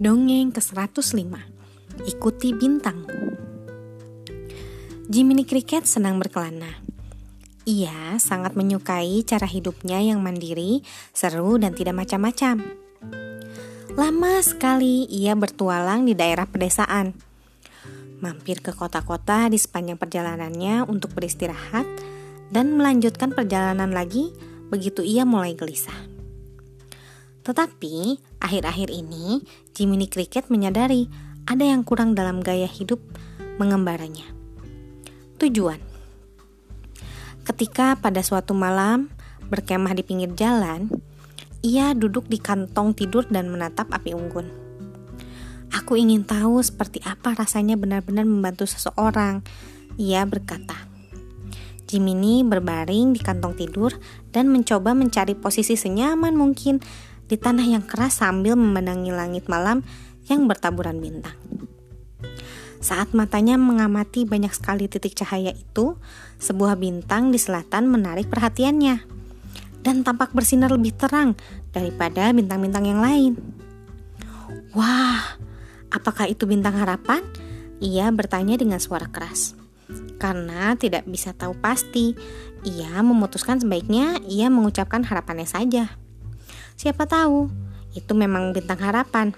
Dongeng ke-105 Ikuti bintang. Jiminy Cricket senang berkelana. Ia sangat menyukai cara hidupnya yang mandiri, seru dan tidak macam-macam. Lama sekali ia bertualang di daerah pedesaan. Mampir ke kota-kota di sepanjang perjalanannya untuk beristirahat Dan melanjutkan perjalanan lagi begitu ia mulai gelisah tetapi, akhir-akhir ini, Jiminy Cricket menyadari ada yang kurang dalam gaya hidup mengembaranya. Tujuan Ketika pada suatu malam berkemah di pinggir jalan, ia duduk di kantong tidur dan menatap api unggun. Aku ingin tahu seperti apa rasanya benar-benar membantu seseorang, ia berkata. Jiminy berbaring di kantong tidur dan mencoba mencari posisi senyaman mungkin di tanah yang keras sambil memandangi langit malam yang bertaburan bintang. Saat matanya mengamati banyak sekali titik cahaya itu, sebuah bintang di selatan menarik perhatiannya dan tampak bersinar lebih terang daripada bintang-bintang yang lain. Wah, apakah itu bintang harapan? Ia bertanya dengan suara keras. Karena tidak bisa tahu pasti, ia memutuskan sebaiknya ia mengucapkan harapannya saja. Siapa tahu, itu memang bintang harapan.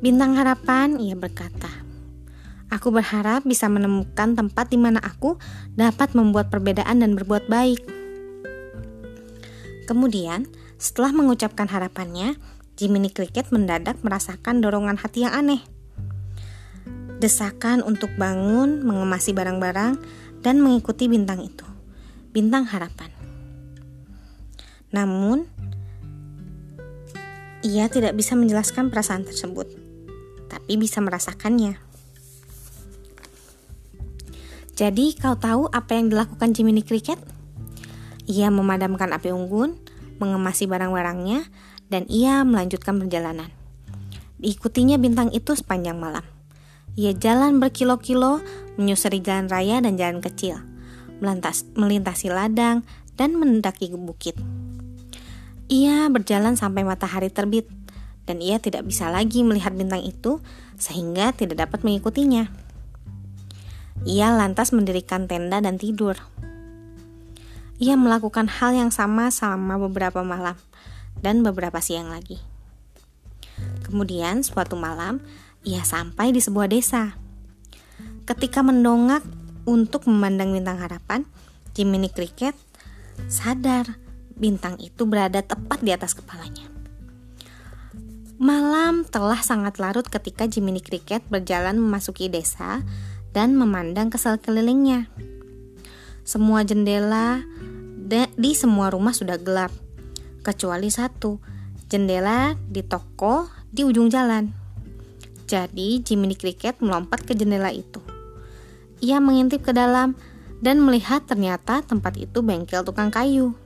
Bintang harapan, ia berkata. Aku berharap bisa menemukan tempat di mana aku dapat membuat perbedaan dan berbuat baik. Kemudian, setelah mengucapkan harapannya, Jiminy Cricket mendadak merasakan dorongan hati yang aneh. Desakan untuk bangun, mengemasi barang-barang, dan mengikuti bintang itu. Bintang harapan. Namun, ia tidak bisa menjelaskan perasaan tersebut, tapi bisa merasakannya. Jadi, kau tahu apa yang dilakukan Jiminy Cricket? Ia memadamkan api unggun, mengemasi barang-barangnya, dan ia melanjutkan perjalanan. Diikutinya bintang itu sepanjang malam. Ia jalan berkilo-kilo, menyusuri jalan raya dan jalan kecil, melantas, melintasi ladang, dan mendaki bukit. Ia berjalan sampai matahari terbit, dan ia tidak bisa lagi melihat bintang itu, sehingga tidak dapat mengikutinya. Ia lantas mendirikan tenda dan tidur. Ia melakukan hal yang sama selama beberapa malam dan beberapa siang lagi. Kemudian, suatu malam, ia sampai di sebuah desa. Ketika mendongak untuk memandang bintang harapan, Jiminy Cricket sadar bintang itu berada tepat di atas kepalanya. Malam telah sangat larut ketika Jiminy Cricket berjalan memasuki desa dan memandang ke sekelilingnya. Semua jendela di semua rumah sudah gelap, kecuali satu, jendela di toko di ujung jalan. Jadi Jiminy Cricket melompat ke jendela itu. Ia mengintip ke dalam dan melihat ternyata tempat itu bengkel tukang kayu.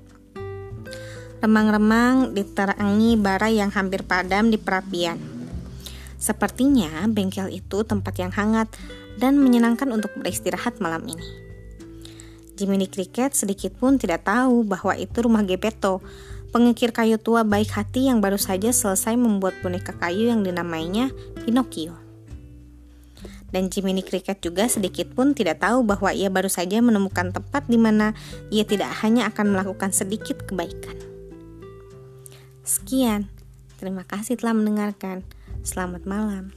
Remang-remang diterangi bara yang hampir padam di perapian. Sepertinya bengkel itu tempat yang hangat dan menyenangkan untuk beristirahat malam ini. Jiminy Cricket sedikit pun tidak tahu bahwa itu rumah Gepetto, pengukir kayu tua baik hati yang baru saja selesai membuat boneka kayu yang dinamainya Pinocchio. Dan Jiminy Cricket juga sedikit pun tidak tahu bahwa ia baru saja menemukan tempat di mana ia tidak hanya akan melakukan sedikit kebaikan. Sekian, terima kasih telah mendengarkan. Selamat malam.